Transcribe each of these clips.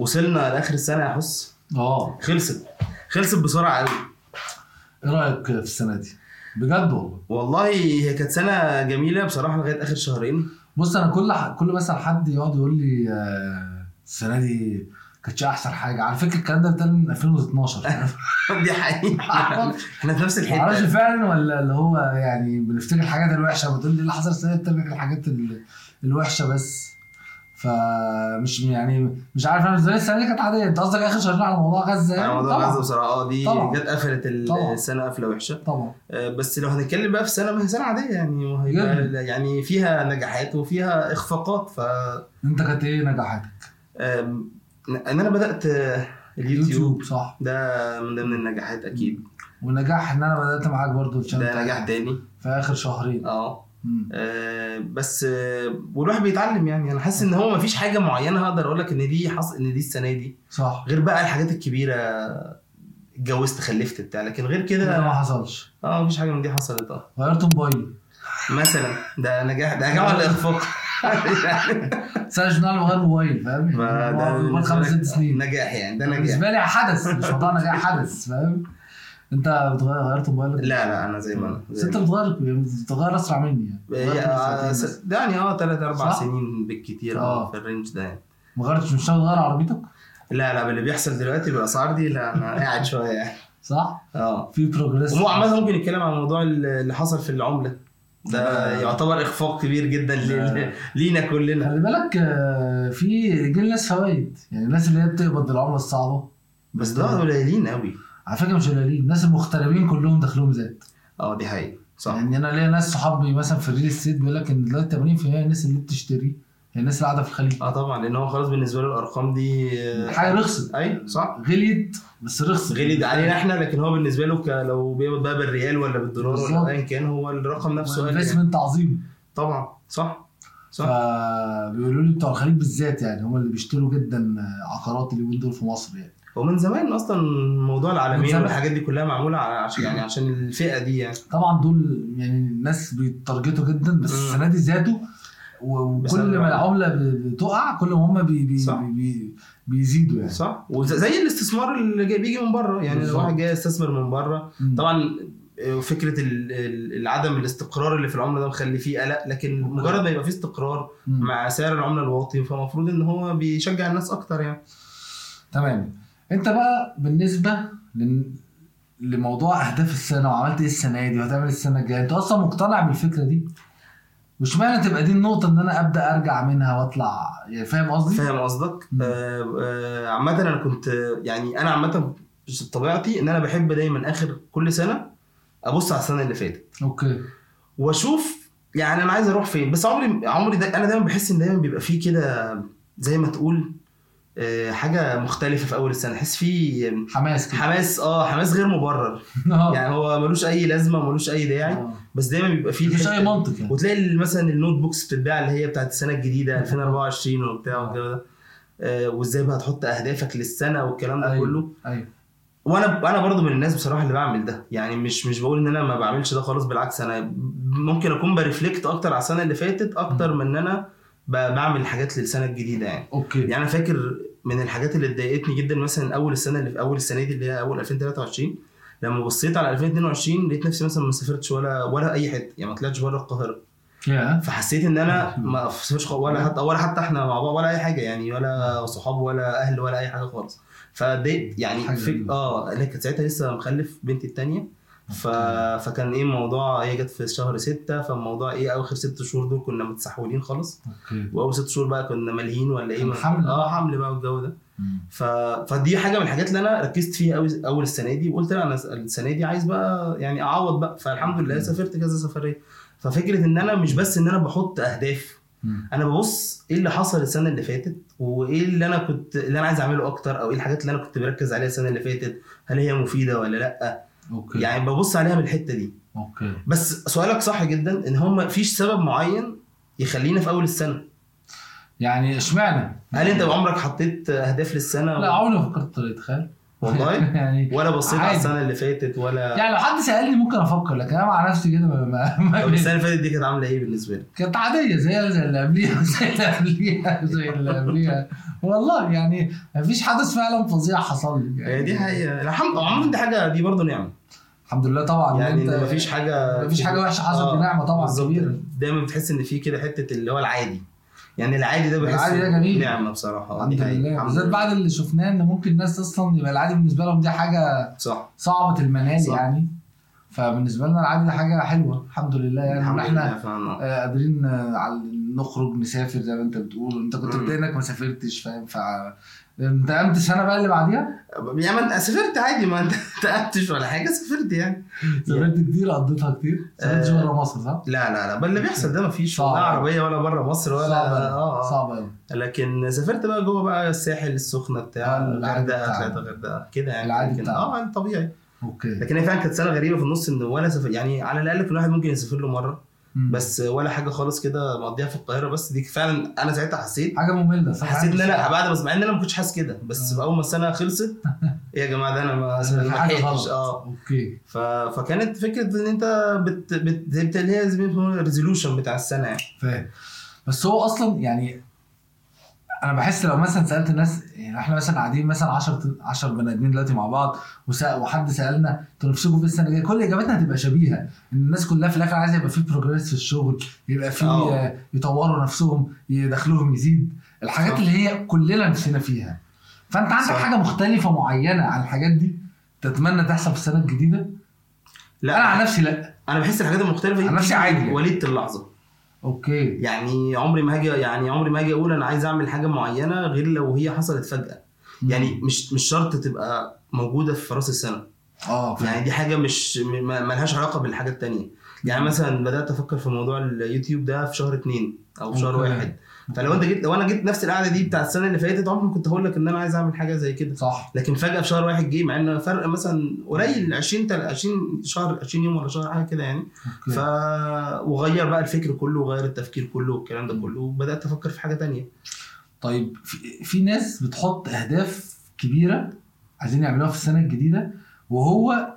وصلنا لآخر السنة يا حس. آه. خلصت. خلصت بسرعة قوي. إيه رأيك في السنة دي؟ بجد والله. والله هي كانت سنة جميلة بصراحة لغاية آخر شهرين. بص أنا كل ح... كل مثلا حد يقعد يقول لي آه، السنة دي كانتش أحسن حاجة. على فكرة الكلام ده بتقال من 2012 دي حقيقة. إحنا في نفس معرفش الحته فعلا ولا اللي هو يعني بنفتكر الحاجات الوحشة. بتقول لي اللي حصل السنة دي؟ بتفتكر الحاجات ال- الوحشة بس. فمش يعني مش عارف أنا بالنسبة لي السنة دي كانت عادية أنت قصدك آخر شهرين على موضوع غزة يعني؟ موضوع طبعاً. غزة بصراحة آه دي. جت قفلت. السنة قفلة وحشة طبعا آه، بس لو هنتكلم بقى في السنة ما هي سنة عادية يعني. يعني فيها نجاحات وفيها إخفاقات ف أنت كانت إيه نجاحاتك؟ إن أنا بدأت اليوتيوب صح ده من ضمن النجاحات أكيد ونجاح إن أنا بدأت معاك برضو الشانل ده نجاح تاني في آخر شهرين آه. آه، بس آه، والواحد بيتعلم يعني. أنا حاسس إن هو مفيش حاجة معينة هقدر أقول لك إن دي حص... إن دي السنة دي. صح. غير بقى الحاجات الكبيرة اتجوزت خلفت بتاع. لكن غير كده ما حصلش. آه مفيش حاجة من دي حصلت. آه. غيرت موبايل. مثلا. ده نجاح ده نجاح ولا اخفاق سنه جنال وغير موبايل فاهم؟ ما ده خمس ست سنين. نجاح يعني ده نجاح. بالنسبة لي حدث مش موضوع نجاح حدث فاهم؟ انت بتغير غيرت موبايلك؟ لا لا أنا زي ما أنا بس انت بتغير بتغير أسرع مني يعني. آه، يعني آه ثلاث أربع؟ سنين بالكتير آه. آه. في ال range ده يعني. ما غيرتش مش ناوي تغير عربيتك؟ لا لا باللي بيحصل دلوقتي بالأسعار دي لا أنا قاعد شوية يعني. صح؟ آه. في progress ومو عامة ممكن يتكلم عن موضوع اللي حصل في العملة. ده. يعتبر إخفاق كبير جدا لينا كلنا. خلي بالك آه، في يجي الناس فوائد. يعني الناس اللي هي بتقبض العملة الصعبة. بس ده قليلين قوي على فكرة مش قليلين الناس المغتربين كلهم دخلهم زاد. آه دي حقيقة. صح. يعني أنا ليا ناس صحابي مثلا في ال real estate بيقول لك إن دلوقتي 80% من الناس اللي بتشتري هي الناس اللي قاعدة في الخليج. آه طبعا لأن هو خلاص بالنسبة له الأرقام دي حاجة رخصت أيوه صح. غليت بس رخصت غلي علينا إحنا لكن هو بالنسبة له لو بيقبض بقى بالريال ولا بالدولار. ولا ايا كان هو الرقم نفسه غالي يعني. investment عظيم. طبعا صح. صح. فبيقولوا لي بتوع الخليج بالذات يعني هم اللي بيشتروا جدا عقارات اليومين دول في مصر يعني. ومن زمان أصلا موضوع العالمين. والحاجات دي كلها معمولة ع- عشان يعني عشان الفئة دي يعني طبعا دول يعني الناس بي target وا جدا بس. السنة دي زادوا وكل ما العملة بتقع كل ما هم بي بي صح. بي بي بيزيدوا يعني صح وزي الاستثمار اللي جاي بيجي من بره يعني لو. واحد جاي يستثمر من بره. طبعا آه، فكرة ال- ال- العدم الاستقرار اللي في العملة ده مخلي فيه قلق لكن. مجرد ما يبقى فيه استقرار. مع سعر العملة الواطي فالمفروض إن هو بيشجع الناس أكتر يعني تمام انت بقى بالنسبة لن... لموضوع أهداف السنة وعملت إيه السنة دي وهتعمل إيه السنة الجاية؟ أنت أصلا مقتنع بالفكرة دي؟ مش معنى تبقى دي النقطة إن أنا أبدأ أرجع منها وأطلع يعني فاهم قصدي؟ فاهم قصدك. آه، آه، عامة أنا كنت يعني أنا عامة طبيعتي إن أنا بحب دايما آخر كل سنة أبص على السنة اللي فاتت. أوكي. وأشوف يعني أنا عايز أروح فين؟ بس عمري عمري دا أنا دايما بحس إن دايما بيبقى فيه كده زي ما تقول حاجة مختلفة في أول السنة. أحس فيه حماس كده. حماس آه حماس غير مبرر. آه. يعني هو ملوش أي لازمة ملوش أي داعي. آه. بس دايما بيبقى فيه مفيش أي. منطق يعني. وتلاقي مثلا ال notebooks بتتباع اللي هي بتاعت السنة الجديدة 2024 وبتاع والجو ده. آه، وإزاي بقى تحط أهدافك للسنة والكلام ده أيوة. كله. أيوه. وأنا أنا برضو من الناس بصراحة اللي بعمل ده. يعني مش مش بقول إن أنا ما بعملش ده خالص بالعكس أنا ممكن أكون ب reflect أكتر على السنة اللي فاتت أكتر من إن أنا بعمل حاجات للسنة الجديدة يعني. أوكي. يعني أنا فاكر من الحاجات اللي ضايقتني جدا مثلا أول السنة اللي في أول السنة دي اللي هي أول 2023 لما بصيت على 2022 لقيت نفسي مثلا ما سافرتش ولا ولا أي حتة يعني ما طلعتش بره القاهرة. يا فحسيت إن أنا ما خ- ولا حتى ولا حتى إحنا مع بعض ولا أي حاجة يعني ولا صحاب ولا أهل ولا أي حاجة خالص. فدي يعني في. آه أنا كنت ساعتها لسه مخلف بنتي التانية. ف... فكان إيه الموضوع هي جت في شهر ستة فالموضوع إيه أواخر ست شهور دول كنا متسحولين خالص. أوكي. وأول ست شهور بقى كنا ملهيين ولا إيه حمل. آه حمل بقى والجو ده. ف... فدي حاجة من الحاجات اللي أنا ركزت فيها قوي أول السنة دي وقلت لأ أنا السنة دي عايز بقى يعني أعوض بقى. فالحمد لله سافرت كذا سفرية. ففكرة إن أنا مش بس إن أنا بحط أهداف مم. أنا ببص إيه اللي حصل السنة اللي فاتت وإيه اللي أنا كنت اللي أنا عايز أعمله أكتر أو إيه الحاجات اللي أنا كنت مركز عليها السنة اللي فاتت هل هي مفيدة ولا لأ. أوكي. يعني ببص عليها من الحتة دي. أوكي. بس سؤالك صح جدا إن هم مفيش سبب معين يخلينا في أول السنة. يعني إشمعنى؟ هل أنت عمرك حطيت أهداف للسنة؟ لا عمري ما فكرت تخيل والله؟ يعني ولا بصيت على. السنة اللي فاتت ولا؟ يعني لو حد سألني ممكن أفكر لكن أنا مع نفسي كده ما ما- طب السنة اللي فاتت دي كانت عاملة إيه بالنسبة لك؟ كانت عادية زي زي اللي قبليها زي اللي قبليها زي اللي قبليها. والله يعني مفيش حدث فعلا فظيع حصل لي. هي دي حقيقة. الحمد لله دي حاجة دي برضه نعمة. الحمد لله طبعا يعني أنت إن مفيش حاجة مفيش حاجة وحشة حصلت آه، نعمه طبعا بالظبط. كبيرة دايما بتحس إن في كده حتة اللي هو العادي يعني العادي ده بحس العادي ده جميل. نعمه بصراحة الحمد. لله بالذات. بعد اللي شفناه إن ممكن الناس أصلا يبقى العادي بالنسبة لهم دي حاجة صح صعبة المنال صح. يعني فبالنسبة لنا العادي ده حاجة حلوة الحمد لله يعني الحمد إحنا آه، قادرين آه، على- نخرج نسافر زي ما أنت بتقول أنت كنت. متضايق إنك ما سافرتش فاهم ف انت قمت السنة بقى اللي بعديها يعني ما انت سافرت عادي ما انت تقتش ولا حاجة سافرت يعني سافرت كتير قضيتها كتير سافرت آه. بره مصر صح؟ لا لا لا بل اللي بيحصل ده مفيش صعب. ولا عربية ولا بره مصر ولا صعب آه آه صعب قوي لكن سافرت بقى جوه بقى الساحل السخنة بتاع آه، الغردقة. طلعت الغردقة كده يعني العادي. آه يعني طبيعي أوكي لكن هي فعلا كانت سنة غريبة في النص إن ولا سفر يعني على الأقل كل واحد ممكن يسافر له مرة. بس ولا حاجة خالص كده مقضيها في القاهرة بس. دي فعلا أنا ساعتها حسيت حاجة مملة صح؟ حسيت إن أنا بعد ما مع إن أنا ما كنتش حاسس كده. بس آه. أول ما السنة خلصت إيه يا جماعة ده أنا ما حاجة غلط. آه. أوكي. ف... فكانت فكرة إن أنت بت... بت... بت... اللي هي ال resolution بتاع السنة يعني. فاهم. بس هو أصلا يعني أنا بحس لو مثلا سألت الناس يعني إحنا مثلا قاعدين مثلا 10 10 بني آدمين دلوقتي مع بعض وحد سألنا أنتوا نفسكم في السنة الجاية كل إجاباتنا هتبقى شبيهة إن الناس كلها في الآخر عايزة يبقى في بروجريس في الشغل يبقى في آه. آه، يطوروا نفسهم دخلهم يزيد الحاجات. اللي هي كلنا نفسنا فيها فأنت عندك. حاجة مختلفة معينة عن الحاجات دي تتمنى تحصل في السنة الجديدة لا أنا عن نفسي لا أنا بحس الحاجات المختلفة دي عن نفسي عادي يعني. وليدة اللحظة أوكي. يعني عمري ما هاجي يعني عمري ما هاجي أقول أنا عايز أعمل حاجة معينة غير لو هي حصلت فجأة. يعني مش مش شرط تبقى موجودة في رأس السنة. آه. يعني دي حاجة مش م- ما ما لهاش علاقة بالحاجات التانية. يعني مثلا بدأت أفكر في موضوع اليوتيوب ده في شهر اتنين أو في شهر. واحد. فلو أنت جيت لو أنا جيت نفس القعدة دي بتاع السنة اللي فاتت عمري ما كنت هقول لك إن أنا عايز أعمل حاجة زي كده. صح. لكن فجأة في شهر واحد جه مع إن فرق مثلا قليل 20 تل- 20 شهر 20 يوم ولا شهر حاجة كده يعني. ف وغير بقى الفكر كله وغير التفكير كله والكلام ده كله وبدأت أفكر في حاجة تانية. طيب في, في ناس بتحط أهداف كبيرة عايزين يعملوها في السنة الجديدة وهو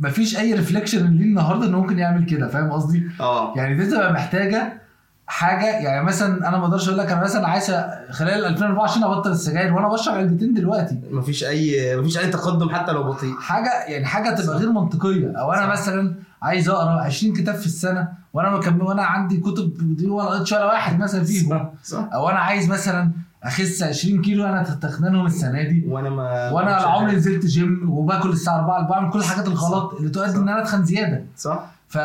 مفيش أي ريفليكشن ليه النهارده إنه ممكن يعمل كده فاهم قصدي؟ آه. يعني دي تبقى محتاجة حاجة يعني مثلا أنا ما أقدرش أقول لك أنا مثلا عايز خلال 2024 أبطل السجاير وأنا بشرب علبتين دلوقتي. مفيش اي مفيش أي تقدم حتى لو بطيء. حاجة يعني حاجة تبقى غير منطقية. أو أنا صح. مثلا عايز أقرأ 20 كتاب في السنة وأنا مكمل وأنا عندي كتب دي ولا واحد مثلا فيهم. صح. أو أنا عايز مثلا اخس 20 كيلو أنا تخنانهم السنة دي. وأنا ما وأنا ما عمري نزلت جيم وباكل الساعة 4 بعمل كل الحاجات الغلط اللي تؤدي ان أنا اتخن زيادة. صح. ف...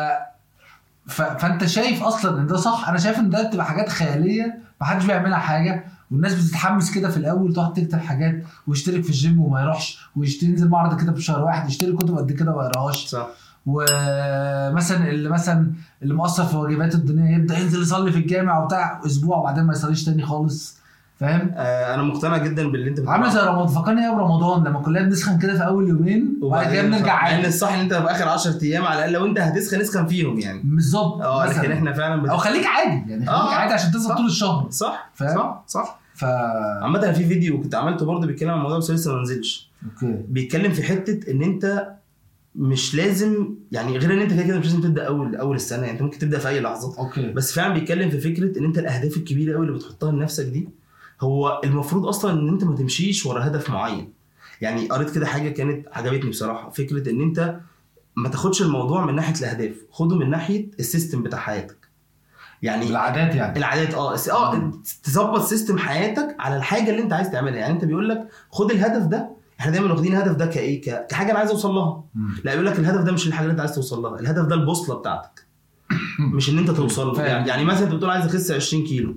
ف... فأنت شايف أصلا إن ده صح؟ أنا شايف إن ده بتبقى حاجات خيالية محدش بيعملها حاجة والناس بتتحمس كده في الأول تقعد تكتب حاجات ويشترك في الجيم وما يروحش ويشتري ينزل معرض كده في شهر واحد يشتري كتب قد كده وما يقراهاش صح. ومثلا اللي مثلا اللي مقصر في واجبات الدنيا يبدأ ينزل يصلي في الجامع وبتاع أسبوع وبعدين ما يصليش تاني خالص. فاهم؟ آه أنا مقتنع جدا باللي أنت عامله زي رمضان. فكرني إيه برمضان لما كلنا بنسخن كده في أول يومين وبعد كده بنرجع ان عادي. الصح إن أنت في آخر 10 أيام على الأقل لو أنت هتسخن اسخن فيهم يعني. بالظبط آه لكن. إحنا فعلا بت... أو خليك عادي يعني خليك آه، عادي عشان صح. طول الشهر. صح فاهم؟ صح صح. ف عامة في فيديو كنت عملته برضه بيتكلم عن الموضوع بس لسه ما نزلش. أوكي. بيتكلم في حتة إن أنت مش لازم يعني غير إن أنت كده كده مش لازم تبدأ أول أول السنة يعني أنت ممكن تبدأ في أي لحظة. أوكي. بس فعلا بيتكلم في فكرة إن أنت الأهداف الكبيرة قوي اللي بتحطها لنفسك دي هو المفروض أصلا إن أنت ما تمشيش ورا هدف معين. يعني قريت كده حاجة كانت عجبتني بصراحة فكرة إن أنت ما تاخدش الموضوع من ناحية الأهداف خده من ناحية ال system بتاع حياتك. يعني العادات يعني. العادات آه آه تظبط system حياتك على الحاجة اللي أنت عايز تعملها. يعني أنت بيقول لك خد الهدف ده إحنا دايما واخدين الهدف ده كايه كحاجة أنا عايز أوصل لها. لا يقول لك الهدف ده مش الحاجة اللي أنت عايز توصل لها الهدف ده البوصلة بتاعتك. مش إن أنت توصل له. يعني, يعني مثلا أنت بتقول عايز أخس 20 كيلو.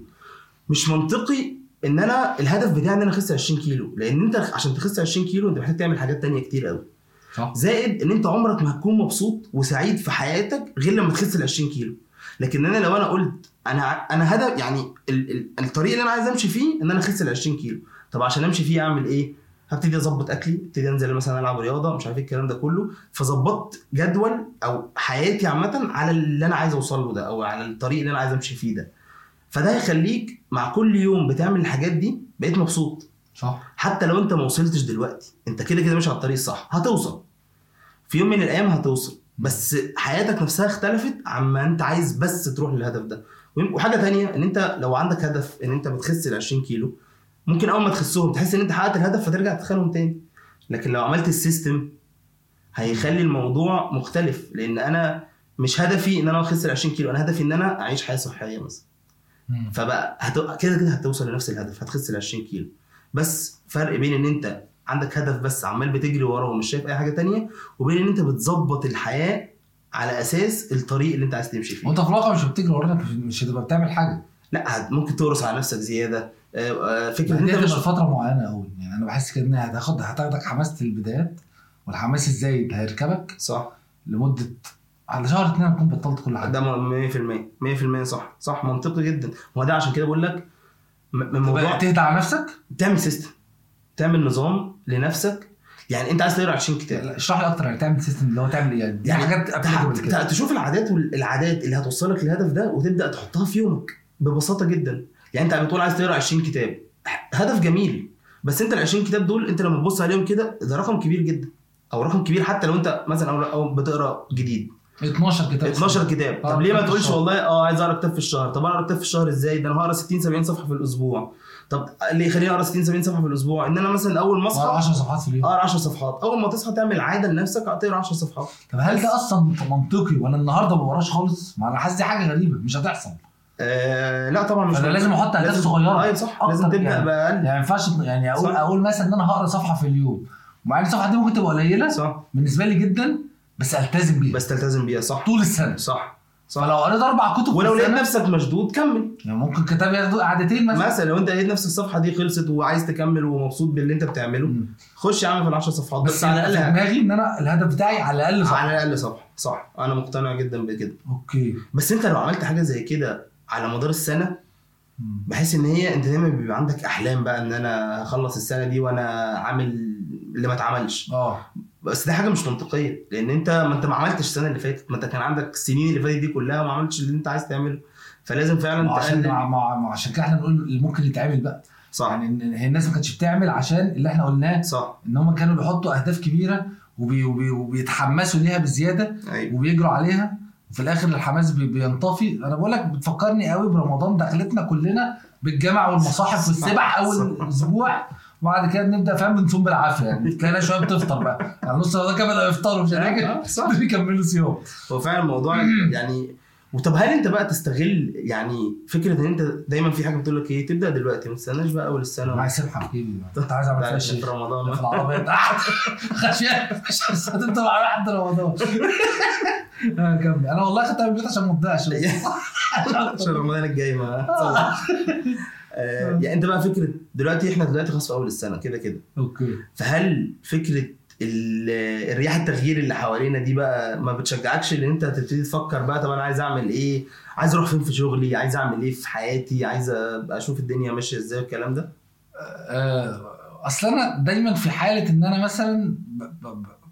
مش منطقي إن أنا الهدف بتاعي إن أنا أخس 20 كيلو لأن أنت عشان تخس 20 كيلو أنت محتاج تعمل حاجات تانية كتير قوي صح. زائد إن أنت عمرك ما هتكون مبسوط وسعيد في حياتك غير لما تخس ال 20 كيلو. لكن أنا لو أنا قلت أنا أنا هدف يعني ال ال الطريق اللي أنا عايز أمشي فيه إن أنا أخس ال 20 كيلو. طب عشان أمشي فيه أعمل إيه؟ هبتدي أظبط أكلي ابتدي أنزل مثلا ألعب رياضة مش عارف إيه الكلام ده كله. فظبطت جدول أو حياتي عامة على اللي أنا عايز اوصل له ده أو على الطريق اللي أنا عايز أمشي فيه ده. فده هيخليك مع كل يوم بتعمل الحاجات دي بقيت مبسوط. صح. حتى لو انت ما وصلتش دلوقتي انت كده كده مش على الطريق الصح. هتوصل. في يوم من الأيام هتوصل. بس حياتك نفسها اختلفت عما انت عايز بس تروح للهدف ده. وحاجة تانية ان انت لو عندك هدف ان انت بتخس ال 20 كيلو ممكن أول ما تخسهم تحس ان انت حققت الهدف فترجع تتخانهم تاني. لكن لو عملت السيستم هيخلي الموضوع مختلف. لأن أنا مش هدفي إن أنا أخس ال 20 كيلو أنا هدفي إن أنا أعيش حياة صحية مثلا. مم. فبقى هت... كده كده هتوصل لنفس الهدف هتخس ال 20 كيلو. بس فرق بين إن أنت عندك هدف بس عمال بتجري وراه ومش شايف أي حاجة تانية وبين إن أنت بتظبط الحياة على أساس الطريق اللي أنت عايز تمشي فيه. وأنت في الواقع مش بتجري ورانا مش- هتبقى بتعمل حاجة. لا ممكن تقرص على نفسك زيادة. آه، آه، فكرة إن أنت مش فترة معينة قوي يعني أنا بحس كده انها هتاخد هتاخدك حماسه البدايات والحماس الزايد هيركبك صح. لمدة على شهر اتنين هتكون بطلت كل حاجة. ده م- 100% 100% صح. صح منطقي جدا. هو ده عشان كده بقول لك م- من تبقى موضوع تهدى على نفسك؟ تعمل سيستم تعمل نظام لنفسك. يعني انت عايز تقرا 20 كتاب. لا، اشرح لي أكتر يعني تعمل سيستم اللي هو تعمل إيه؟ يعني يعني حاجات تع- تشوف العادات والعادات اللي هتوصلك للهدف ده وتبدأ تحطها في يومك ببساطة جدا. يعني انت بتقول عايز تقرا 20 كتاب. هدف جميل. بس انت ال 20 كتاب دول انت لما تبص عليهم كده ده رقم كبير جدا. أو رقم كبير حتى لو انت مثلا أو بتقرا جديد. 12 كتاب 12 كتاب. طب ليه ما تقولش. والله آه عايز أقرأ كتاب في الشهر. طب أنا أقرأ كتاب في الشهر إزاي؟ ده أنا هقرأ 60 70 صفحة في الأسبوع. طب اللي يخليني أقرأ 60 70 صفحة في الأسبوع؟ إن أنا مثلا أول ما أصحى 10 صفحات في اليوم. أقرأ 10 صفحات. أول ما تصحى تعمل عادة لنفسك تقرا 10 صفحات. طب هل ده أصلا منطقي وأنا النهارده ما وراش خالص؟ ما أنا حاسس دي حاجة غريبة مش هتحصل. آه لا طبعا مش فانا لازم أحط أهداف صغيرة. أيوه صح لازم تبدأ يعني. بأقل. يعني ما ينفعش يعني أقول صح. أقول مثلا إن أنا هقرأ صفحة في اليوم. مع ان الصفحة دي ممكن تبقى قليلة؟ صح. بالنسبة لي جدا بس ألتزم بيها. بس تلتزم بيها صح. طول السنة. صح. صح. فلو قريت أربع كتب ولو لقيت نفسك مشدود كمل. يعني ممكن كتاب ياخدوا قعدتين مثلا. مثلا لو أنت لقيت نفس الصفحة دي خلصت وعايز تكمل ومبسوط باللي أنت بتعمله مم. خش يا عم في ال 10 صفحات. بس على الاقل في دماغي إن أنا الهدف بتاعي على الأقل صح على الأقل صفحة. صح. أنا مقتنع جدا بكده. أوكي. بس أنت لو عملت حاجة زي كده على مدار السنة. بحس إن هي أنت دايما بيبقى عندك أحلام بقى إن أنا هخلص السنة دي وأنا عامل اللي ما اتعملش. آه. بس دي حاجة مش منطقية لأن أنت ما أنت ما عملتش السنة اللي فاتت ما أنت كان عندك السنين اللي فاتت دي كلها وما عملتش اللي أنت عايز تعمله. فلازم فعلا ما عشان تقلل. مع عشان كده إحنا بنقول اللي ممكن يتعمل بقى. صح. يعني هي الناس ما كانتش بتعمل عشان اللي إحنا قلناه صح. إن هم كانوا بيحطوا أهداف كبيرة وبي وبي وبيتحمسوا ليها بزيادة أيوه. وبيجروا عليها وفي الآخر الحماس بي- بينطفي. أنا بقول لك بتفكرني قوي برمضان دخلتنا كلنا بالجامع والمصاحف والسبح أول. أسبوع. وبعد كده بنبدأ فاهم بنصوم بالعافية. يعني تلاقينا شوية بتفطر بقى. يعني نص رمضان بدأوا يفطروا مش آه، هنيجي صح. بيكملوا صيام. هو فعلا الموضوع يعني وطب هل أنت بقى تستغل يعني فكرة إن أنت دايما في حاجة بتقول لك إيه تبدأ دلوقتي ما تستناش بقى أول السنة؟ معايا سبحه في جيبي كنت عايز أعمل فيها في رمضان في العربية. تحت خشيان مش هتفضل معايا لحد رمضان. آه، كمل. أنا والله خدتها من البيت عشان ما تضيعش عشان رمضان الجاي ما آه، يعني أنت بقى فكرة دلوقتي إحنا دلوقتي خلاص في أول السنة كده كده. أوكي. فهل فكرة ال- الرياح التغيير اللي حوالينا دي بقى ما بتشجعكش إن أنت تبتدي تفكر بقى طب أنا عايز أعمل إيه؟ عايز أروح فين في شغلي؟ عايز أعمل إيه في حياتي؟ عايز أبقى أشوف الدنيا ماشية إزاي والكلام ده؟ آه، أصل أنا دايما في حالة إن أنا مثلا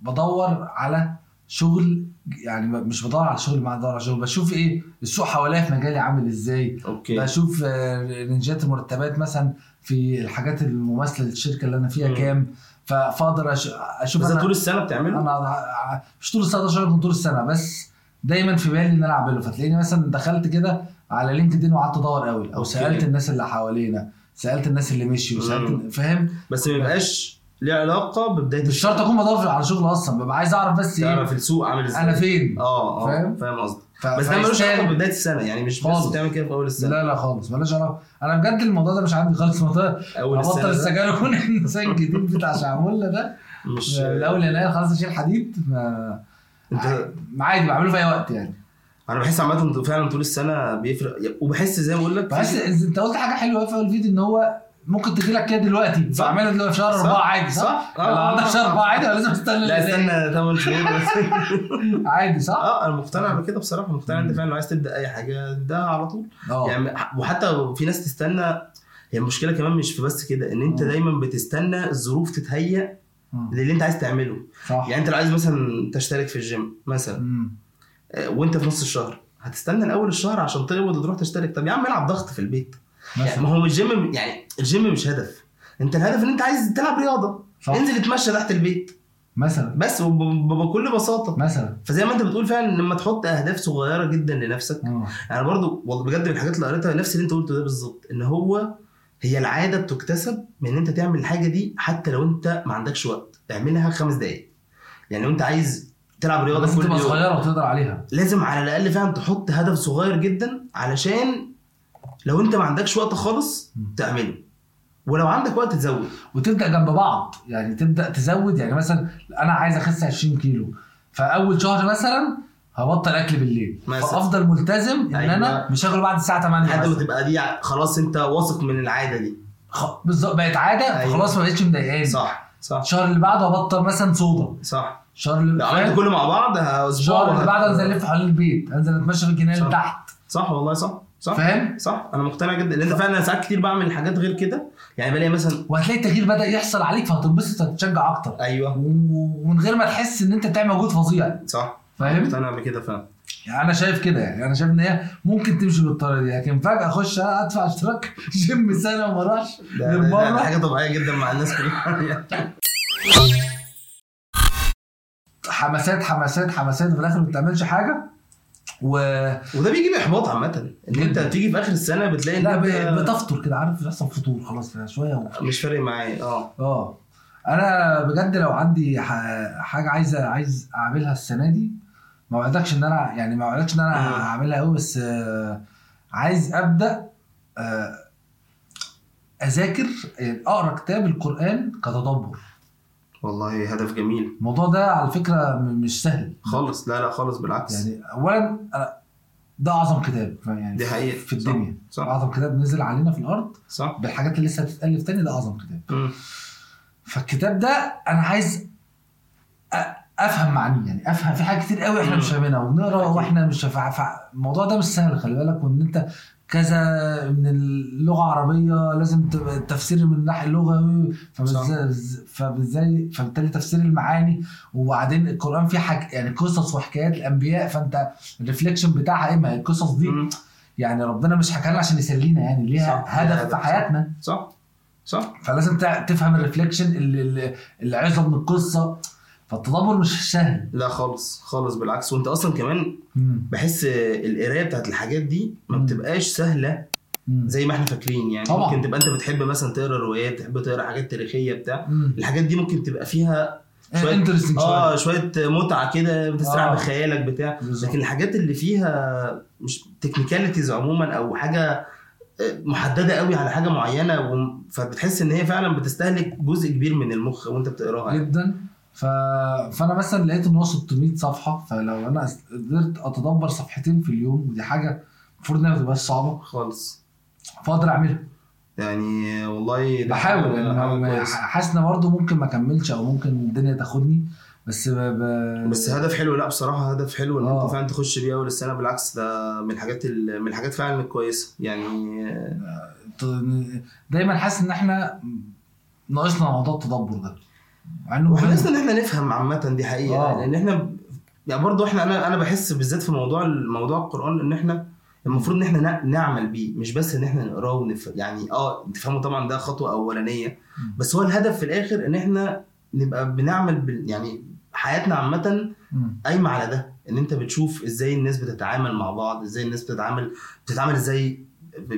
بدور على شغل يعني مش بدور على شغل مع بدور على شغل. بشوف إيه السوق حواليا في مجالي عامل إزاي. أوكي. بشوف آه، رينجات المرتبات مثلا في الحاجات المماثلة للشركة اللي أنا فيها. كام. فاقدر أشوف بس طول السنة بتعمله؟ أنا مش طول السنة شهر من طول السنة. بس دايما في بالي إن أنا أعمله. فتلاقيني مثلا دخلت كده على LinkedIn وقعدت أدور قوي أو أوكي. سألت الناس اللي حوالينا سألت الناس اللي مشيوا. سألت فاهم؟ بس ما يبقاش ليه علاقة ببداية مش شرط أكون بدور على شغل أصلا ببقى عايز أعرف بس إيه تعرف السوق عامل إزاي. أنا فين؟ آه آه فاهم؟ فاهم قصدك. ف- بس ده ملوش علاقة ببداية السنة يعني مش بس خالص. بتعمل كده في أول السنة. لا لا خالص مالهاش علاقة. أنا بجد الموضوع ده مش عندي خالص الموضوع أول أبطل السنة ده؟ السجاير واكون انسان جديد بتاع شعمولة ده. مش من اول يناير خلاص اشيل حديد. ما انت عادي بعمله في أي وقت يعني. أنا بحس عامة فعلا طول السنة بيفرق. وبحس زي ما بقول لك بس أنت قلت حاجة حلوة في أول فيديو إن هو ممكن تجي لك كده دلوقتي. فاعملها دلوقتي في شهر. أربعة عادي صح؟ صح. لو آه. عندك شهر أربعة عادي ولا لازم استنى لا؟ استنى 8 شهور بس عادي صح؟ آه أنا مقتنع بكده بصراحة مقتنع انت فعلا لو عايز تبدأ أي حاجة ده على طول آه يعني وحتى في ناس تستنى هي المشكلة كمان مش في بس كده إن أنت. دايما بتستنى الظروف تتهيأ. للي أنت عايز تعمله صح يعني أنت لو عايز مثلا تشترك في الجيم مثلا مم. آه، وأنت في نص الشهر هتستنى لأول الشهر عشان تقبض وتروح تشترك طب يا عم العب ضغط في البيت يعني ما هو الجيم يعني الجيم مش هدف. انت الهدف ان انت عايز تلعب رياضة. صح. انزل اتمشى تحت البيت. مثلا. بس وب- ب- بكل بساطة. مثلا. فزي ما انت بتقول فعلا لما تحط أهداف صغيرة جدا لنفسك أنا برضو والله بجد من الحاجات اللي قريتها نفس اللي انت قلته ده بالظبط ان هو هي العادة بتكتسب من إن انت تعمل الحاجة دي حتى لو انت ما عندكش وقت. اعملها خمس دقائق يعني لو انت عايز تلعب رياضة لازم كل تبقى يوم. صغيرة وتقدر عليها. لازم على الأقل فعلا تحط هدف صغير جدا علشان لو انت ما عندكش وقت خالص. تعمله. ولو عندك وقت تزود. وتبدأ جنب بعض. يعني تبدأ تزود. يعني مثلا أنا عايز أخس 20 كيلو. فأول شهر مثلا هبطل أكل بالليل. مثلا. فأفضل ملتزم إن أيوة. أنا مش هاكل بعد الساعة 8 لحد ما. تبقى دي خلاص أنت واثق من العادة دي. خ- بالظبط. بقت عادة. أيوة. فخلاص ما بقتش مضايقاني. صح. صح. الشهر اللي بعده هبطل مثلا صودا. صح. الشهر اللي لو عملت؟ كله مع بعض الشهر اللي بعده انزل الف حوالين البيت. انزل أتمشى في الجنينة اللي. تحت. صح والله صح. صح؟ فاهم؟ صح. أنا مقتنع جدا لأن فعلا ساعات كتير بعمل حاجات غير كده. يعني بلاقي مثلا وهتلاقي التغيير بدأ يحصل عليك فهتنبسط وهتتشجع أكتر. أيوه. ومن غير ما تحس إن أنت بتعمل مجهود فظيع. صح. فاهم؟ مقتنع بكده فعلا. يعني أنا شايف كده يعني أنا شايف إن هي ممكن تمشي بالطريقة دي. لكن فجأة أخش أدفع اشتراك جيم سنة وما اروحش غير مره حاجة طبيعية جدا مع الناس كلها حماسات حماسات حماسات. وفي الآخر ما بتعملش حاجة. و وده بيجي بإحباط عامة. إن أنت. تيجي في آخر السنة بتلاقي لا انت بتفطر كده عارف؟ يحصل فطور خلاص كده شوية و... مش فارق معايا. آه. آه. أنا بجد لو عندي حاجة عايزه عايز أعملها السنة دي ما وعدكش إن أنا يعني ما وعدكش إن أنا. هعملها قوي بس آه، عايز أبدأ آه، أذاكر يعني أقرأ كتاب القرآن كتدبر. والله هدف جميل الموضوع ده على فكرة م- مش سهل خالص لا لا خالص بالعكس يعني اولا ده أعظم كتاب يعني دي حقيقة. في الدنيا صح. أعظم كتاب نزل علينا في الأرض صح بالحاجات اللي لسه هتتالف تاني ده أعظم كتاب مم. فالكتاب ده أنا عايز أفهم معانيه يعني أفهم في حاجات كتير قوي إحنا. مش فاهمينها وبنقرأ. وإحنا مش فا- فا- الموضوع ده مش سهل خلي بالك وإن أنت كذا من اللغة العربية لازم تبقى التفسير من الناحيه اللغوي فبالذات فبالتالي تفسير المعاني. وبعدين القرآن فيه حاجة يعني قصص وحكايات الأنبياء. فأنت ال reflection بتاعها إيه؟ ما القصص دي. مم. يعني ربنا مش حكى لنا عشان يسلينا يعني. ليها هدف في. حياتنا. صح. صح. فلازم تفهم ال reflection العظه من القصة. فالتدبر مش سهل لا خالص خالص بالعكس وانت أصلا كمان بحس القراية بتاعت الحاجات دي ما مم. بتبقاش سهلة مم. زي ما إحنا فاكرين يعني طبعا. ممكن تبقى انت بتحب مثلا تقرأ روايات تحب تقرأ حاجات تاريخية بتاع مم. الحاجات دي ممكن تبقى فيها شوية interesting آه شوية شوية متعة كده بتسرع آه. بخيالك بتاع بالظبط. لكن الحاجات اللي فيها مش تكنيكاليتيز عموما أو حاجة آه، محددة قوي على حاجة معينة و... فبتحس إن هي فعلا بتستهلك جزء كبير من المخ وأنت بتقراها يعني. جدا ف... فانا مثلا لقيت إن هو 600 صفحة فلو أنا قدرت أتدبر صفحتين في اليوم ودي حاجة المفروض إنها ما تبقاش صعبة. خالص. فاقدر أعملها. يعني والله بحاول يعني. حاسس إن برضه ممكن ما أكملش أو ممكن الدنيا تاخدني بس ب... ب... بس هدف حلو. لا بصراحة هدف حلو إن آه. انت فعلا تخش بيه أول السنة. بالعكس ده من الحاجات ال- من الحاجات فعلا الكويسه يعني آه، دايما حاسس إن إحنا ناقصنا موضوع التدبر ده. لازم إن إحنا نفهم عامة دي حقيقة آه. لأن إحنا ب- يعني برضو إحنا أنا أنا بحس بالذات في موضوع موضوع القرآن إن إحنا المفروض إن إحنا نع- نعمل بيه مش بس إن إحنا نقراه ونف... يعني آه تفهموا طبعا ده خطوة أولانية بس هو الهدف في الآخر إن إحنا نبقى بنعمل بال... يعني حياتنا عامة. قايمة على ده إن أنت بتشوف إزاي الناس بتتعامل مع بعض إزاي الناس بتتعامل بتتعامل إزاي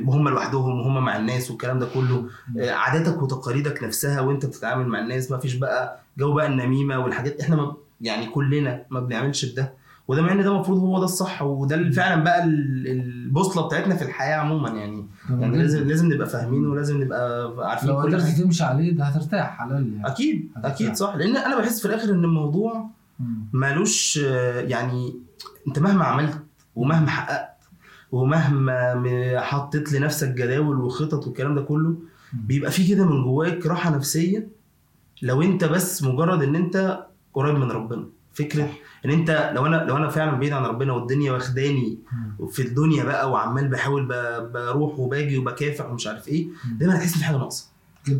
هم لوحدهم وهم مع الناس والكلام ده كله. آه، عاداتك وتقاليدك نفسها وانت بتتعامل مع الناس ما فيش بقى جو بقى النميمة والحاجات إحنا ما يعني كلنا ما بنعملش بده. وده مع ان ده المفروض هو ده الصح وده اللي فعلا بقى ال- البوصلة بتاعتنا في الحياة عموما يعني. يعني. لازم لازم نبقى فاهمينه ولازم نبقى عارفين لو قدرت تمشي عليه ده هترتاح على يعني. أكيد هترتاح. أكيد صح. لأن أنا بحس في الآخر إن الموضوع. مالوش آه، يعني أنت مهما عملت ومهما حققت ومهما حطيت لنفسك جداول وخطط والكلام ده كله بيبقى في كده من جواك راحة نفسية. لو انت بس مجرد ان انت قريب من ربنا فكرة ان انت لو أنا لو أنا فعلا بعيد عن ربنا والدنيا واخداني. في الدنيا بقى وعمال بحاول بروح وباجي وبكافح ومش عارف إيه. دايما هتحس ان في حاجة ناقصه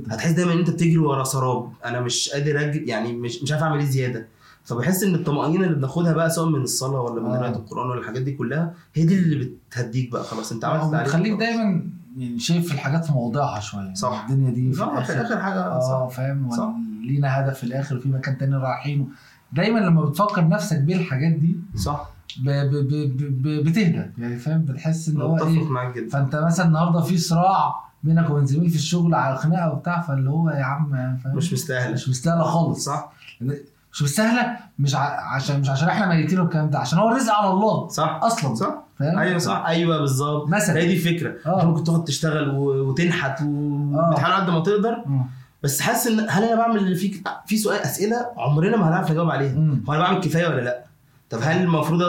هتحس دايما ان انت بتجري ورا سراب. أنا مش قادر اجري يعني مش مش عارف اعمل إيه زيادة. فبحس إن الطمأنينة اللي بناخدها بقى سواء من الصلاة ولا من آه. قراءة القرآن ولا الحاجات دي كلها هي دي اللي بتهديك بقى خلاص. أنت عملت اللي عليك خلاص. دايما يعني شايف الحاجات في موضعها شوية. صح. الدنيا دي في لا، في الآخر. آخر حاجة آه فاهم؟ صح. لينا هدف في الآخر وفي مكان تاني رايحين دايما لما بتفكر نفسك بالحاجات دي صح. ب ب ب ب بتهدى. يعني فاهم؟ بتحس إن هو إيه؟ معاك جدا. فأنت مثلا النهارده في صراع بينك وبين زميل في الشغل على خناقه وبتاع فاللي هو يا عم فاهم؟ مش مستاهلة. مش مستاهلة خالص. صح. مش مستاهله مش ع... عشان مش عشان إحنا ميتين والكلام ده عشان هو الرزق على الله صح. أصلا. صح. فاهم؟ أيوه صح. أيوه بالظبط. مثلا. هي دي الفكرة. آه. ممكن تقعد تشتغل وتنحت وبتحاول قد ما تقدر. مم. بس حاسس إن هل أنا بعمل اللي فيك؟ في سؤال أسئلة عمرنا ما هنعرف نجاوب عليها. هو أنا بعمل كفاية ولا لأ؟ طب هل المفروض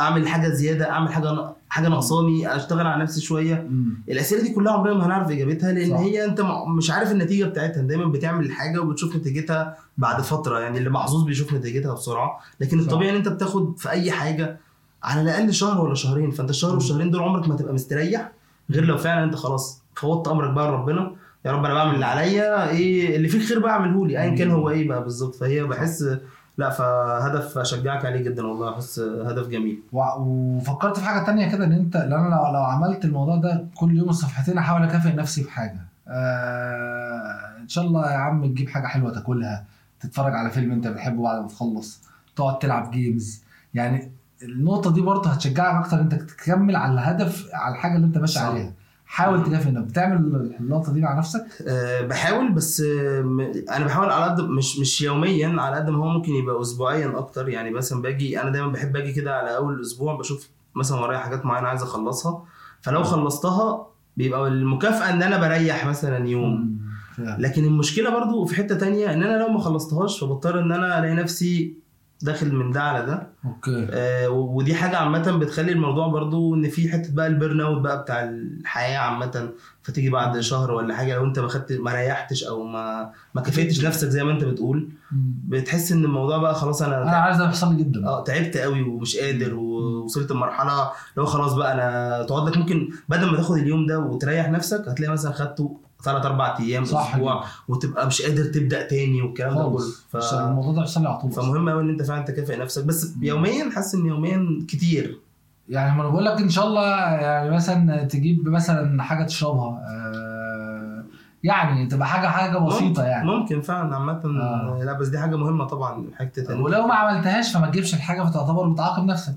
أعمل حاجة زيادة أعمل حاجة حاجة ناقصاني أشتغل على نفسي شوية. مم. الأسئلة دي كلها عمرنا ما هنعرف إجابتها لأن صح. هي أنت مش عارف النتيجة بتاعتها. دايما بتعمل حاجة وبتشوف نتيجتها بعد فترة يعني اللي محظوظ بيشوف نتيجتها بسرعة. لكن صح. الطبيعي إن أنت بتاخد في أي حاجة على الأقل شهر ولا شهرين. فأنت الشهر والشهرين دول عمرك ما تبقى مستريح غير لو فعلا أنت خلاص فوضت أمرك بقى لربنا. يا رب أنا بعمل اللي عليا إيه اللي فيه الخير بقى أعمله لي ايا كان هو إيه بقى بالظبط. فهي بحس لا فهدف أشجعك عليه جدا والله بحس هدف جميل. وفكرت في حاجة تانية كده إن أنت لو أنا لو, لو عملت الموضوع ده كل يوم الصفحتين أحاول أكافئ نفسي بحاجة. آه إن شاء الله يا عم تجيب حاجة حلوة تاكلها تتفرج على فيلم أنت بتحبه بعد ما تخلص تقعد تلعب جيمز يعني النقطة دي برضه هتشجعك أكتر أنت تكمل على الهدف على الحاجة اللي أنت ماشي صح. عليها. حاول تكافئ إنك بتعمل النقطه دي مع نفسك؟ أه بحاول بس أنا بحاول على قد مش مش يوميا على قد ما هو ممكن يبقى اسبوعيا أكتر. يعني مثلا باجي أنا دايما بحب آجي كده على أول الأسبوع بشوف مثلا ورايا حاجات معينة عايز أخلصها. فلو خلصتها بيبقى المكافأة إن أنا بريح مثلا يوم. لكن المشكلة برضو في حتة تانية إن أنا لو ما خلصتهاش فبضطر إن أنا ألاقي نفسي داخل من ده على ده. okay. آه ودي حاجة عامة بتخلي الموضوع برضو إن في حتة بقى ال burn out بقى بتاع الحياة عامة فتيجي بعد شهر ولا حاجة لو أنت ما خدت ما ريحتش أو ما ما كفيتش نفسك زي ما أنت بتقول. بتحس إن الموضوع بقى خلاص أنا أنا بيحصل لي جدا. آه تعبت قوي ومش قادر ووصلت لمرحلة لو خلاص بقى أنا تقعد لك ممكن بدل ما تاخد اليوم ده وتريح نفسك هتلاقي مثلا خدته ثلاث أربع أيام صح. أسبوع. وتبقى مش قادر تبدأ تاني والكلام ده كله. ف... الموضوع ده بيحصل لي على طول. فمهم قوي إن أنت فعلا تكافئ نفسك. بس يوميا حاسس إن يوميا كتير. يعني ما أنا بقول لك إن شاء الله يعني مثلا تجيب مثلا حاجة تشربها آه يعني تبقى حاجة حاجة بسيطة ممكن- يعني. ممكن فعلا عامة. آه. لا بس دي حاجة مهمة طبعا إن- ولو ما عملتهاش فما تجيبش الحاجة فتعتبر بتعاقب نفسك.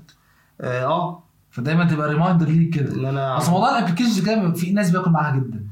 آه آه، فدايما تبقى reminder ليك كده. إن أنا اصل موضوع ال application كده في ناس بياكل معاها جدا.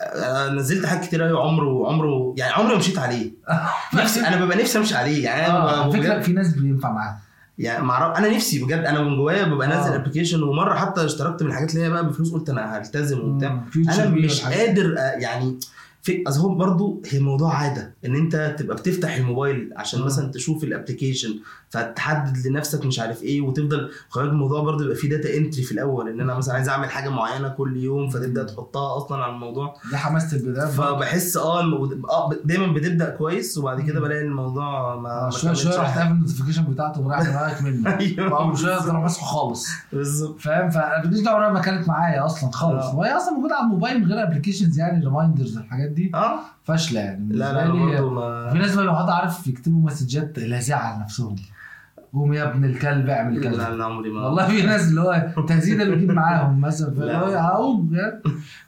آه، نزلت حاجات كتير قوي عمره عمره يعني عمري ما مشيت عليه. نفسي أنا ببقى نفسي أمشي عليه. يعني الفكرة بجد في ناس بينفع معاها. يعني معرف أنا نفسي بجد أنا من جوايا ببقى نازل آه. application ومرة حتى اشتركت من الحاجات اللي هي بقى بفلوس قلت أنا هلتزم وبتاع أنا مش. قادر آه، يعني في أصل هو برضه هي موضوع عادة إن أنت تبقى بتفتح الموبايل عشان مم. مثلا تشوف ال application فتحدد لنفسك مش عارف إيه وتفضل خلي الموضوع برضه يبقى فيه data entry في الأول. إن أنا مثلا عايز أعمل حاجة معينة كل يوم فتبدا تحطها أصلا على الموضوع. دي حماسه البداية فبحس آه آه دايما بتبدأ كويس وبعد كده بلاقي الموضوع ما آه، شوية شوية راح. تعمل ال notification بتاعته وراح دماغك منه. أيوه. شوية تروح مسحه خالص. بالظبط. فاهم؟ فال application دي عمرها ما كانت معايا أصلا خالص. آه. وهي أصلا موجودة على الموبايل من غير applications يعني reminders الحاجات دي. آه. فاشلة يعني. لا لا في ناس بقى بيقعدوا عارف يكتبوا مسجات لاذعه على نفسهم. قوم يا ابن الكلب اعمل لا كذا أنا عمري ما والله في ناس اللي هو تهزيق اللي بيجيب معاهم مثلا لا. هقوم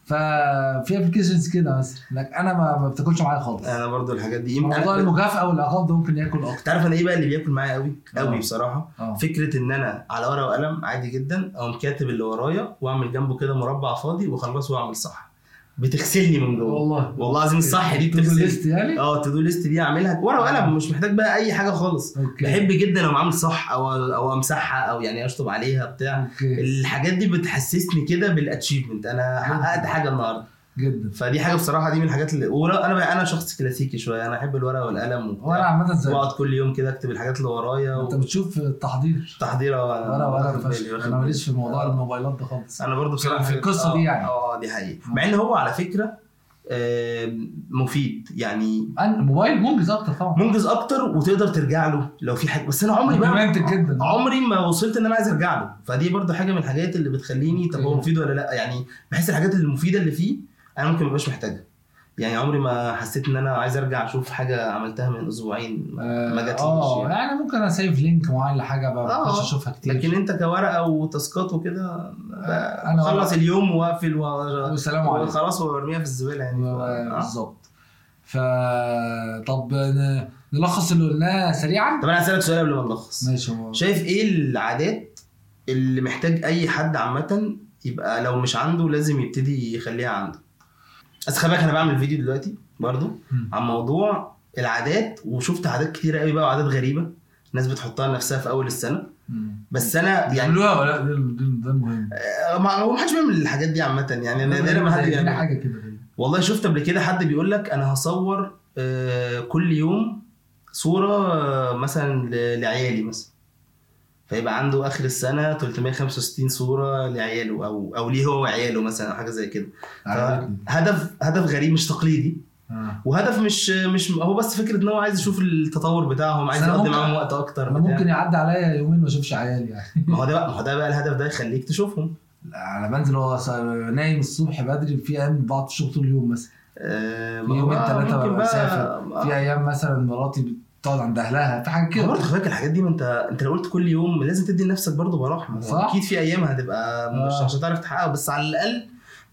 ففي applications كده مثلا لكن أنا ما, ما بتاكلش معايا خالص. أنا برضه الحاجات دي. موضوع المكافأة والعقاب ده ممكن ياكل أكتر. تعرف أنا إيه بقى اللي بياكل معايا قوي؟ قوي آه. بصراحة. آه. فكرة إن أنا على ورقة وقلم عادي جدا أقوم كاتب اللي ورايا وأعمل جنبه كده مربع فاضي وأخلصه وأعمل صح. بتغسلني من جوه. والله. والله العظيم الصح دي to بتغسل list يعني؟ آه to list دي اعملها ورقة وقلم مش محتاج بقى أي حاجة خالص. okay. بحب جدا لو عامل صح أو أو أمسحها أو يعني أشطب عليها بتاع. okay. الحاجات دي بتحسسني كده بال achievement أنا حققت حاجة النهارده. جدا. فدي حاجة بصراحة دي من الحاجات اللي أنا أنا شخص كلاسيكي شوية. أنا أحب الورقة والقلم وأنا عامة زي وأقعد كل يوم كده أكتب الحاجات اللي ورايا أنت و... بتشوف التحضير. تحضير ولا ولا فشل أنا ماليش في موضوع الموبايلات ده خالص. أنا برضو بصراحة في القصة آه، دي يعني. آه دي حقيقة. مع إن هو على فكرة آه، مفيد. يعني أنا موبايل منجز أكتر طبعا. منجز أكتر وتقدر ترجع له لو في حاجة. بس أنا عمري بقى جدا. عمري ما وصلت إن أنا عايز أرجع له. فدي برضو حاجة من الحاجات اللي بتخليني طب هو. مفيد ولا لأ؟ يعني بحس الحاجات المفيدة اللي فيه أنا ممكن ما ابقاش محتاجها. يعني عمري ما حسيت إن أنا عايز أرجع أشوف حاجة عملتها من أسبوعين ما جاتليش آه يعني. يعني ممكن اسيف لينك معين لحاجة آه، بخش أشوفها كتير. لكن أنت كورقة وتاسكات وكده آه، أنا- اخلص اليوم واقفل و- والسلام عليكم. وخلاص وأرميها في الزبالة يعني. آه. بالظبط. ف طب نلخص اللي قلناه سريعا. طب أنا هسألك سؤال قبل ما نلخص. ماشي شايف إيه العادات اللي محتاج أي حد عامة يبقى لو مش عنده لازم يبتدي يخليها عنده؟ بس خلي بالك أنا بعمل فيديو دلوقتي برضو. عن موضوع العادات وشفت عادات كتيرة قوي بقى وعادات غريبة ناس بتحطها لنفسها في أول السنة. بس أنا يعني بيعملوها ولا لا؟ ده المهم آه، ما هو محدش بيعمل الحاجات دي عامة يعني أنا دايما ما حد بيعمل حاجة كده. والله شفت قبل كده حد بيقول لك أنا هصور آه، كل يوم صورة آه، مثلا لعيالي مثلا فيبقى عنده آخر السنة 365 صورة لعياله أو أو ليه هو وعياله مثلا أو حاجة زي كده. هدف هدف غريب مش تقليدي آه. وهدف مش مش هو بس فكرة إن هو عايز يشوف التطور بتاعهم عايز يقضي معاهم وقت أكتر أنا. ممكن يعدي عليا يومين ما أشوفش عيالي يعني ما هو ده بقى ما هو ده بقى الهدف ده يخليك تشوفهم أنا بنزل هو نايم الصبح بدري في أيام بقعد الشغل طول اليوم مثلا آه، في يومين ثلاثة مسافر في أيام مثلا مراتي بتقعد عند أهلها في حاجة كده. برضه خلي بالك الحاجات دي ما أنت أنت لو قلت كل يوم لازم تدي لنفسك برضه براح ما هو صح. أكيد في أيام هتبقى مش آه. مش هتعرف تحققها بس على الأقل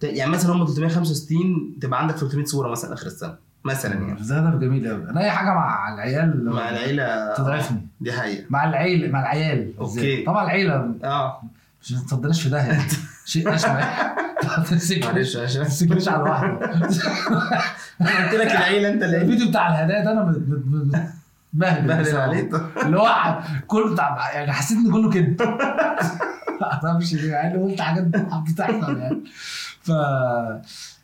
يعني مثلا هم 365 تبقى عندك 300 صورة مثلا آخر السنة مثلا يعني. ده هدف جميل قوي أنا أي حاجة مع العيال مع العيلة تضعفني. دي حقيقة. مع العيلة مع العيال. بالذات. طبعا العيلة آه. مش ما تصدرناش في داهية. شيء تمسكنيش. معلش عشان ما تمسكنيش على الواحده أنا قلت لك العيلة أنت اللي الفيديو بتاع الهدايا ده أنا بهدل بصراحة. عليه اللي هو كله بتاع يعني حسيت إن كله كده. ما أعرفش ليه يعني قلت حاجات بتحصل يعني. ف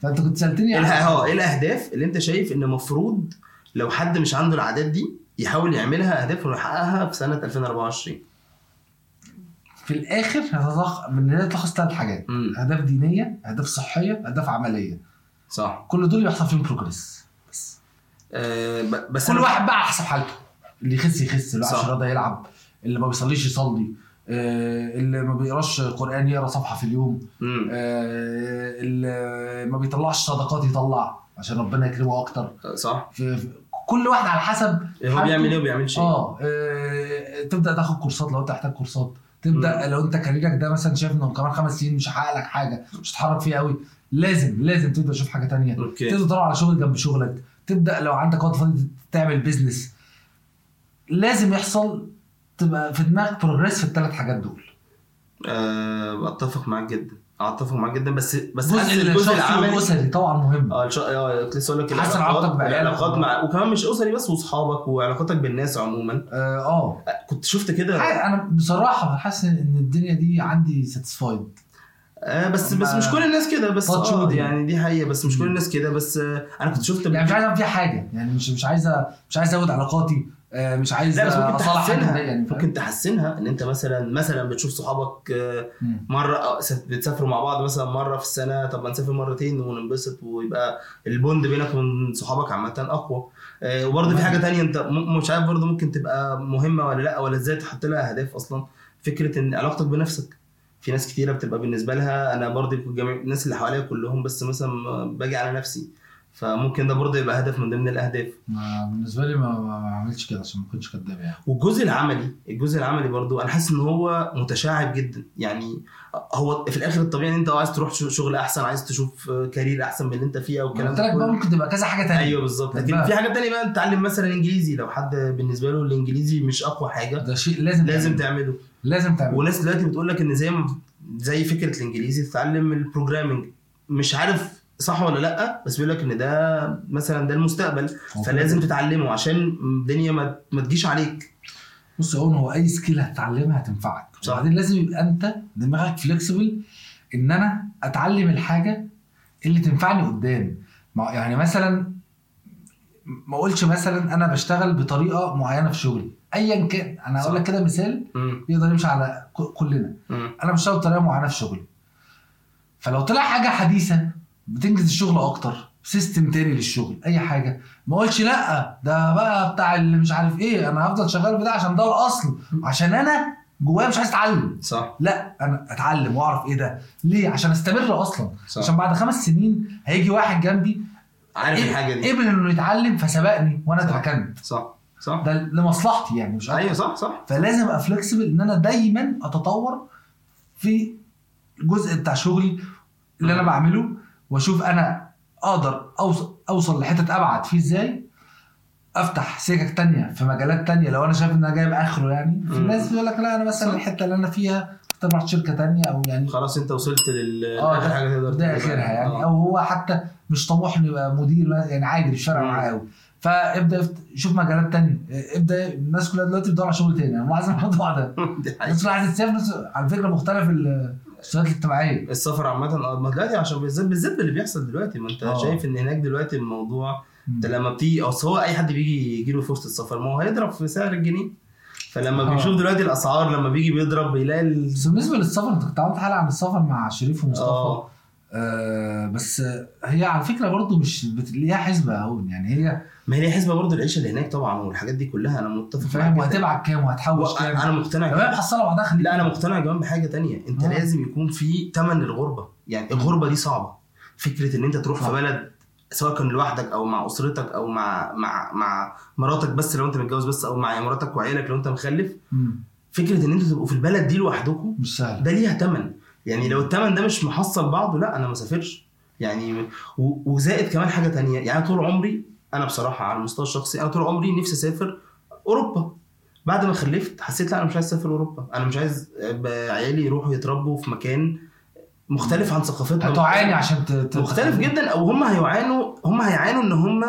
فأنت كنت سألتني اله- آه إيه الأهداف اللي أنت شايف إن المفروض لو حد مش عنده العادات دي يحاول يعملها أهداف ويحققها في سنة 2024 في الآخر هتتلخص من هنا تلخص ثلاث حاجات. أهداف دينية أهداف صحية أهداف عملية. صح. كل دول بيحصل فيهم بروجريس آه بس كل واحد بقى على حسب حالته اللي يخس يخس اللي. عشان رياضه يلعب اللي ما بيصليش يصلي آه، اللي ما بيقراش قرآن يقرأ صفحة في اليوم. آه، اللي ما بيطلعش صدقات يطلع عشان ربنا يكرمه أكتر صح في كل واحد على حسب هو. بيعمل إيه وبيعمل شيء آه آه، تبدأ تاخد كورسات لو أنت محتاج كورسات تبدأ مم. لو أنت كاريرك ده مثلا شايف إنه كمان خمس سنين مش هحقق لك حاجة مش هتحرك فيه قوي لازم لازم تبدأ تشوف حاجة تانية تبدا تدور على شغل جنب شغلك تبدأ لو عندك وقت فاضي تعمل business لازم يحصل تبقى في دماغك progress في الثلاث حاجات دول. آه أتفق معاك جدا. أتفق معاك جدا. بس بس الجزء العملي والاسري طبعا مهم. آه الش- آه كنت لسه أقول لك العلاقات- علاقتك بعيالك. مع وكمان مش أسري بس وأصحابك وعلاقاتك بالناس عموما. آه آه. كنت شفت كده؟ أنا بصراحة حاسس إن الدنيا دي عندي ساتيسفايد آه بس بس مش كل الناس كده بس آه wood يعني دي حقيقة بس مش كل. الناس كده بس آه أنا كنت شفت يعني مش عايز اعمل فيها حاجة يعني مش مش عايز مش عايز أزود علاقاتي آه، مش عايز لا بس ممكن تحسنها يعني؟ ممكن تحسنها إن أنت مثلا مثلا بتشوف صحابك آه،. مرة آه، بتسافروا مع بعض مثلا مرة في السنة طب ما نسافر مرتين وننبسط ويبقى البوند بينك وبين صحابك عامة أقوى آه، وبرضه في حاجة تانية أنت مش عارف برضه ممكن تبقى مهمة ولا لأ ولا إزاي تحط لها أهداف أصلا فكرة إن علاقتك بنفسك في ناس كتيرة بتبقى بالنسبة لها أنا برضه جميع الناس اللي حواليا كلهم بس مثلا باجي على نفسي. فممكن ده برضه يبقى هدف من ضمن الأهداف. ما بالنسبة لي ما, عملتش كده عشان ما كنتش كداب يعني. والجزء العملي الجزء العملي برضو أنا حاسس إن هو متشعب جدا. يعني هو في الآخر الطبيعي إن أنت عايز تروح شغل أحسن عايز تشوف career أحسن من اللي أنت فيه أو الكلام ده بقى. ممكن تبقى كذا حاجة تانية. أيوه بالظبط. لكن. في حاجات تانية بقى تتعلم مثلا إنجليزي. لو حد بالنسبة له الإنجليزي مش أقوى حاجة ده شيء لازم لازم تعمله. تعمله. لازم تعمله وناس دلوقتي بتقول لك إن زي ما زي فكرة الإنجليزي تتعلم ال programming مش عارف صح ولا لأ بس بيقول لك إن ده مثلا ده المستقبل هو فلازم. تتعلمه عشان الدنيا ما ما تجيش عليك. بص هون هو أي skill هتتعلمها هتنفعك. صح. وبعدين لازم يبقى أنت دماغك flexible إن أنا أتعلم الحاجة اللي تنفعني قدام. يعني مثلا ما اقولش مثلا أنا بشتغل بطريقة معينة في شغلي. ايا كان أنا هقول. لك كده مثال مم. يقدر يمشي على كلنا. مم. أنا بشتغل بطريقه معينه في شغلي. فلو طلع حاجة حديثة بتنجز الشغل أكتر system تاني للشغل أي حاجة. ما أقولش لأ ده بقى بتاع اللي مش عارف إيه أنا هفضل شغال بده عشان ده الأصل. عشان أنا جوايا مش عايز أتعلم. صح. لأ أنا أتعلم وأعرف إيه ده. ليه؟ عشان أستمر أصلا. صح. عشان بعد خمس سنين هيجي واحد جنبي عارف الحاجة دي. قبل إنه يتعلم فسبقني وأنا. اتركنت. صح صح. ده لمصلحتي يعني مش. أيوه صح صح فلازم أبقى فلكسبل إن أنا دايما أتطور في الجزء بتاع شغلي اللي أنا. بعمله وأشوف أنا أقدر اوصل أوصل لحتت أبعد فيه إزاي أفتح سكك تانية في مجالات تانية لو أنا شايف إن أنا جايب آخره يعني في. ناس بيقول لك لا أنا مثلا صح. الحتة اللي أنا فيها اختار رحت شركة تانية أو يعني خلاص أنت وصلت لل آه حاجة تقدر ده. آخرها يعني آه. أو هو حتى مش طموح إنه يبقى مدير يعني عادي مش فارقه. معاه قوي فابدأ شوف مجالات تانية ابدأ الناس كلها دلوقتي بتدور على شغل تاني أنا ملاحظ الموضوع ده. الناس اللي عايزة تسافر على فكرة مختلف ال- السلوكيات الاجتماعية السفر عامة آه دلوقتي عشان بالذات بالذات اللي بيحصل دلوقتي ما انت آه. شايف إن هناك دلوقتي الموضوع انت. لما بتيجي اصل هو أي حد بيجي يجي له فرصة السفر ما هو هيضرب في سعر الجنيه فلما آه. بيشوف دلوقتي الأسعار لما بيجي بيضرب بيلاقي ال... بس بالنسبة للسفر انت كنت عملت حلقة عن السفر مع شريف ومصطفى آه آه بس هي على فكرة برضو مش بت... ليها حسبة اهو يعني هي ما هي ليها حسبة برضه العيشة اللي هناك طبعا والحاجات دي كلها أنا متفق فاهم. وهتبعت كام؟ وهتحوش كام؟ أنا مقتنع كده. محصله بعدها خليك لا أنا مقتنع كمان بحاجة تانية. أنت آه. لازم يكون في ثمن للغربة. يعني الغربة دي صعبة. فكرة إن أنت تروح. في بلد سواء كان لوحدك أو مع أسرتك أو مع مع مع مراتك بس لو أنت متجوز بس أو مع مراتك وعيالك لو أنت مخلف مم. فكرة إن أنتوا تبقوا في البلد دي لوحدكم مش سهل. ده ليها ثمن يعني لو الثمن ده مش محصل بعضه لا أنا ما سافرش. يعني وزائد كمان حاجة تانية. يعني طول عمري أنا بصراحة على المستوى الشخصي أنا طول عمري نفسي أسافر أوروبا. بعد ما خلفت حسيت لا أنا مش عايز أسافر أوروبا. أنا مش عايز عيالي يروحوا يتربوا في مكان مختلف عن ثقافتنا. هتعاني عشان ت... ت- مختلف جدا أو هم هيعانوا هم هيعانوا إن هم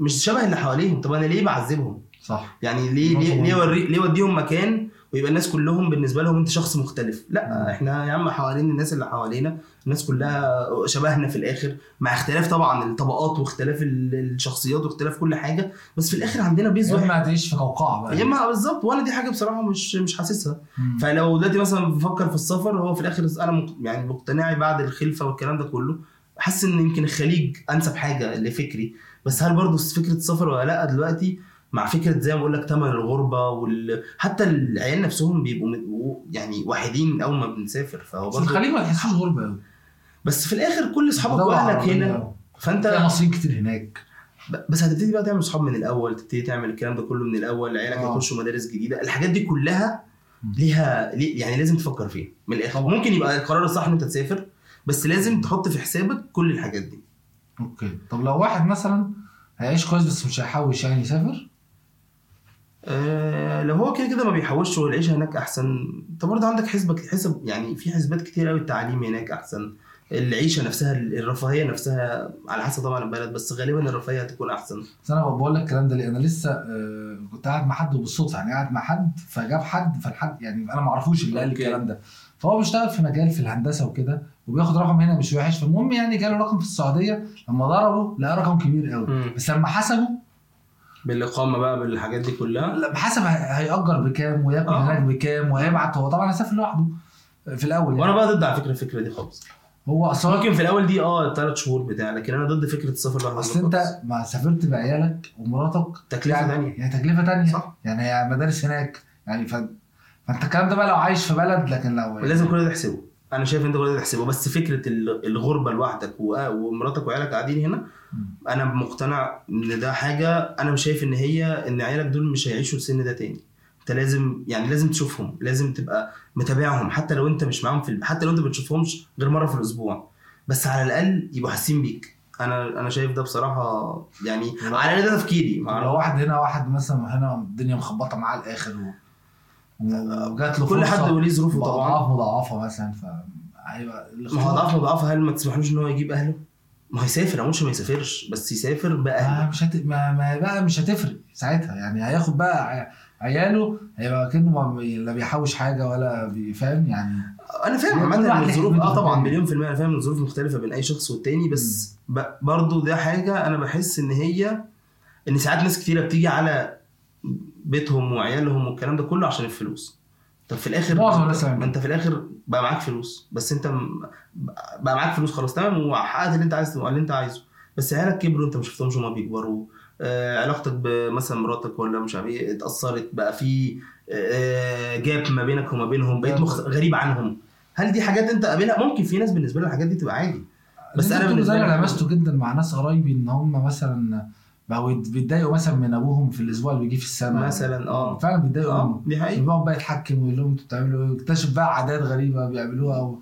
مش شبه اللي حواليهم. طب أنا ليه بعذبهم؟ صح. يعني ليه ليه ليه وري ليه وديهم مكان ويبقى الناس كلهم بالنسبة لهم انت شخص مختلف. لا. إحنا يا عم حوالين الناس اللي حوالينا الناس كلها شبهنا في الآخر مع اختلاف طبعا الطبقات واختلاف ال- الشخصيات واختلاف كل حاجة بس في الآخر عندنا بيز واحد إما هتعيش في قوقعة بقى. يا إما بالظبط وأنا دي حاجة بصراحة مش مش حاسسها. فلو دلوقتي مثلا بفكر في السفر هو في الآخر أنا يعني مقتنعي بعد الخلفة والكلام ده كله. حاسس إن يمكن الخليج أنسب حاجة لفكري. بس هل برضه فكرة السفر ولا لأ؟ دلوقتي مع فكرة زي ما بقول لك ثمن الغربة وال... حتى العيال نفسهم بيبقوا يعني وحيدين أول ما بنسافر فهو بس برضه الخليج ما تحسوش غربة بس في الآخر كل أصحابك وأهلك هنا فأنت في مصريين كتير هناك. بس هتبتدي بقى تعمل صحاب من الأول تبتدي تعمل الكلام ده كله من الأول عيالك آه. يخشوا مدارس جديدة. الحاجات دي كلها. ليها ليه- يعني لازم تفكر فيها من الآخر. طبعا. ممكن يبقى القرار الصح إن أنت تسافر بس لازم تحط في حسابك كل الحاجات دي. أوكي. طب لو واحد مثلا هيعيش كويس بس مش هيحوش يعني يسافر؟ آه لو هو كده كده ما بيحوش والعيشه هناك أحسن. انت برضه عندك حسبك حسب يعني في حسبات كتير قوي التعليم هناك أحسن. العيشة نفسها الرفاهية نفسها على حسب طبعا البلد بس غالبا الرفاهية هتكون أحسن. بس أنا بقول لك الكلام ده ليه أنا لسه آه، كنت قاعد مع حد بالصدفه يعني قاعد مع حد فجاب حد فالحد يعني أنا ما أعرفوش اللي قال. الكلام ده. فهو بيشتغل في مجال في الهندسة وكده وبياخد رقم هنا مش وحش. فالمهم يعني جاله رقم في السعودية لما ضربه لقى رقم كبير قوي. بس لما حسبه بالإقامة بقى بالحاجات دي كلها لما حسب هي- هيأجر بكام وياكل آه. هناك بكام وهيبعت هو طبعا هيسافر لوحده في الأول وأنا يعني بقى ضد على فكرة الفكرة دي خالص هو اصل هو- ممكن في الأول دي آه ثلاث شهور بتاع لكن أنا ضد فكرة السفر لوحدك أصل. أنت ما سافرت بعيالك ومراتك تكلفة يعني ثانية يعني تكلفة تانية صح. يعني هي مدارس هناك يعني ف... فأنت الكلام ده بقى لو عايش في بلد لكن لو لازم كل ده تحسبه أنا شايف أنت كل تحسبه. بس فكرة ال- الغربة لوحدك ومراتك وعيالك قاعدين هنا. أنا مقتنع إن ده حاجة أنا مش شايف إن هي إن عيالك دول مش هيعيشوا السن ده تاني. أنت لازم يعني لازم تشوفهم لازم تبقى متابعهم حتى لو أنت مش معاهم في حتى لو أنت ما بتشوفهمش غير مرة في الأسبوع. بس على الأقل يبقوا حاسين بيك. أنا أنا شايف ده بصراحة يعني على الأقل ده تفكيري. لو واحد هنا واحد مثلا هنا الدنيا مخبطة معاه الآخر و... و- وجات له كل حد وليه ظروفه طبعا. بأضعاف مضاعفة مثلا ف هيبقى هو اضعاف مضاعفة هل ما تسمحلوش إن هو يجيب أهله؟ ما هو يسافر أنا ما يسافرش بس يسافر بأهله. ما مش هت... ما... ما بقى مش هتفرق ساعتها. يعني هياخد بقى عياله هيبقى بي- لا بيحوش حاجة ولا بيفهم يعني أنا فاهم ليه الظروف آه طبعا. مليون في المية أنا فاهم الظروف مختلفة بين أي شخص والتاني بس ب... برضو ده حاجة أنا بحس إن هي إن ساعات ناس كتيرة بتيجي على بيتهم وعيالهم والكلام ده كله عشان الفلوس. طب في الآخر الناس ما يعني. أنت في الآخر بقى معاك فلوس. بس أنت. بقى معاك فلوس خلاص تمام؟ وحققت اللي أنت عايزه اللي أنت عايزه. بس عيالك كبروا أنت ما شفتهمش هما بيكبروا. آه علاقتك بمثلا مراتك ولا مش عارف إيه اتأثرت بقى في آه جاب ما بينك وما بينهم بقيت مخ... غريب عنهم. هل دي حاجات أنت قابلها؟ ممكن في ناس بالنسبة لها الحاجات دي تبقى عادي. بس أنا بالنسبة لي لمسته جدا مع ناس قرايبي إن هم مثلا بقوا يت- بيتضايقوا مثلا من أبوهم في الأسبوع اللي بيجي في السنة مثلا آه فعلا بيتضايقوا آه دي حقيقة بيقعد بقى يتحكم ويقول لهم أنتوا بتعملوا إيه ويكتشف بقى عادات غريبة بيعملوها أو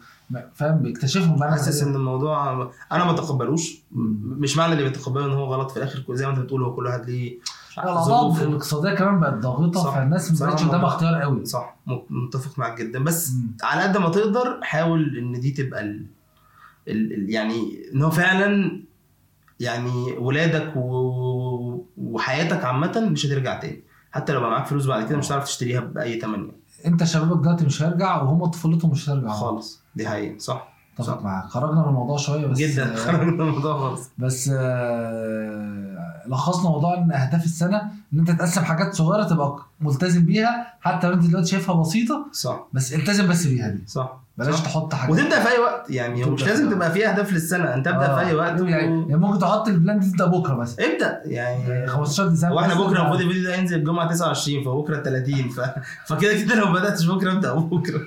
فاهم بيكتشفهم بقى حاسس. إن الموضوع أنا ما تقبلوش. مش معنى اللي بيتقبله إن هو غلط في الآخر زي ما أنت بتقول هو كل واحد ليه الاوضاع. الاقتصادية كمان بقت ضاغطة. فالناس ما بقتش قدامها اختيار قوي صح متفق معاك جدا بس مم. على قد ما تقدر حاول إن دي تبقى ال... ال... ال... يعني إن هو فعلا يعني ولادك و... وحياتك عامة مش هترجع تاني. حتى لو بقى معاك فلوس بعد كده مش هتعرف تشتريها بأي ثمن انت شبابك دلوقتي مش هيرجع وهم طفولتهم مش هترجع خالص. دي حقيقة. صح. اتفق. معاك. خرجنا من الموضوع شوية بس جدا. خرجنا من الموضوع خالص. بس آه، لخصنا موضوع إن أهداف السنة إن أنت تقسم حاجات صغيرة تبقى ملتزم بيها حتى لو أنت دلوقتي شايفها بسيطة صح. بس التزم بس بيها دي. صح. بلاش صح. تحط حاجات. وتبدأ في أي وقت يعني مش لازم تبقى في أهداف للسنة أنت ابدأ آه، في أي وقت و... يعني يعني ممكن تحط البلان دي تبدأ بكرة مثلا. ابدأ يعني 15 ديسمبر هو إحنا مثلاً بكرة المفروض الفيديو ده ينزل الجمعة 29 فبكرة 30 ف... فكده كده لو ما بدأتش بكرة ابدأ بكرة.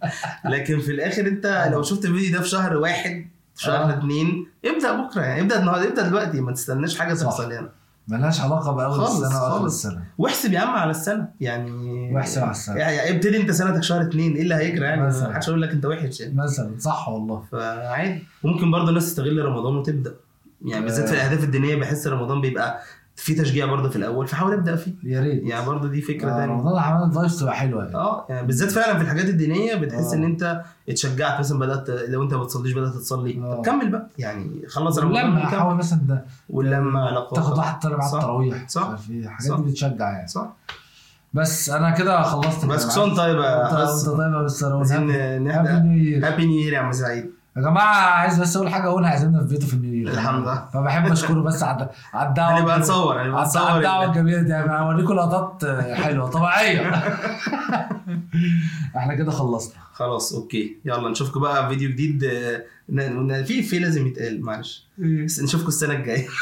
لكن في الآخر أنت لو شفت الفيديو ده في شهر واحد شهر آه. اثنين ابدا بكرة يعني ابدا النهارده ابدا دلوقتي ما تستناش حاجة. تحصل يعني ملهاش علاقة بأول خالص، السنة وآخر خالص. السنة واحسب يا عم على السنة يعني واحسب على السنة. يعني ابتدي انت سنتك شهر اثنين إيه اللي هيجرى يعني مثلا. ما حدش هيقول لك انت وحش يعني مثلا صح والله فعادي ممكن برضه الناس تستغل رمضان وتبدأ يعني بالذات في الأهداف الدينية بحس رمضان بيبقى في تشجيع برضه في الأول فحاول أبدأ فيه. يا ريت. يعني برضه دي فكرة آه، تانية. رمضان عمل vibes تبقى حلوة يعني آه يعني بالذات فعلا في الحاجات الدينية بتحس آه. ان أنت اتشجعت مثلا بدأت لو أنت ما بتصليش بدأت تصلي. آه. طب كمل بقى. يعني خلص رمضان. حاول مثلا ده ولما تاخد واحد طالع صح. التراويح. صح. في الحاجات. دي بتشجع يعني. صح. بس أنا كده خلصت بس معاك. طيب انت طيب مستر عايزين happy new year happy new year يا عم سعيد. يا جماعة عايز بس أقول حاجة اقولها عايزيننا في بيته في النيو الحمد. لله. فبحب أشكره بس على على الدعوه هنبقى الجميلة. نصور هنبقى على الدعوه ال- الجميله دي يعني هوريكم لقطات حلوة. طبيعية. إحنا كده خلصنا. خلاص أوكي. يلا نشوفكم بقى في فيديو جديد. في في لازم يتقال معلش. بس نشوفكم السنة الجاية.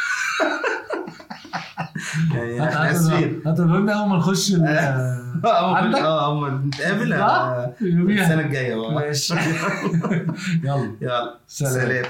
يعني إحنا آسفين. أول ما نخش آه عندك؟ آه اما نتقابل. صح؟ آه،. السنة الجاية بقى ماشي. يلا. يلا. سلام. سلام.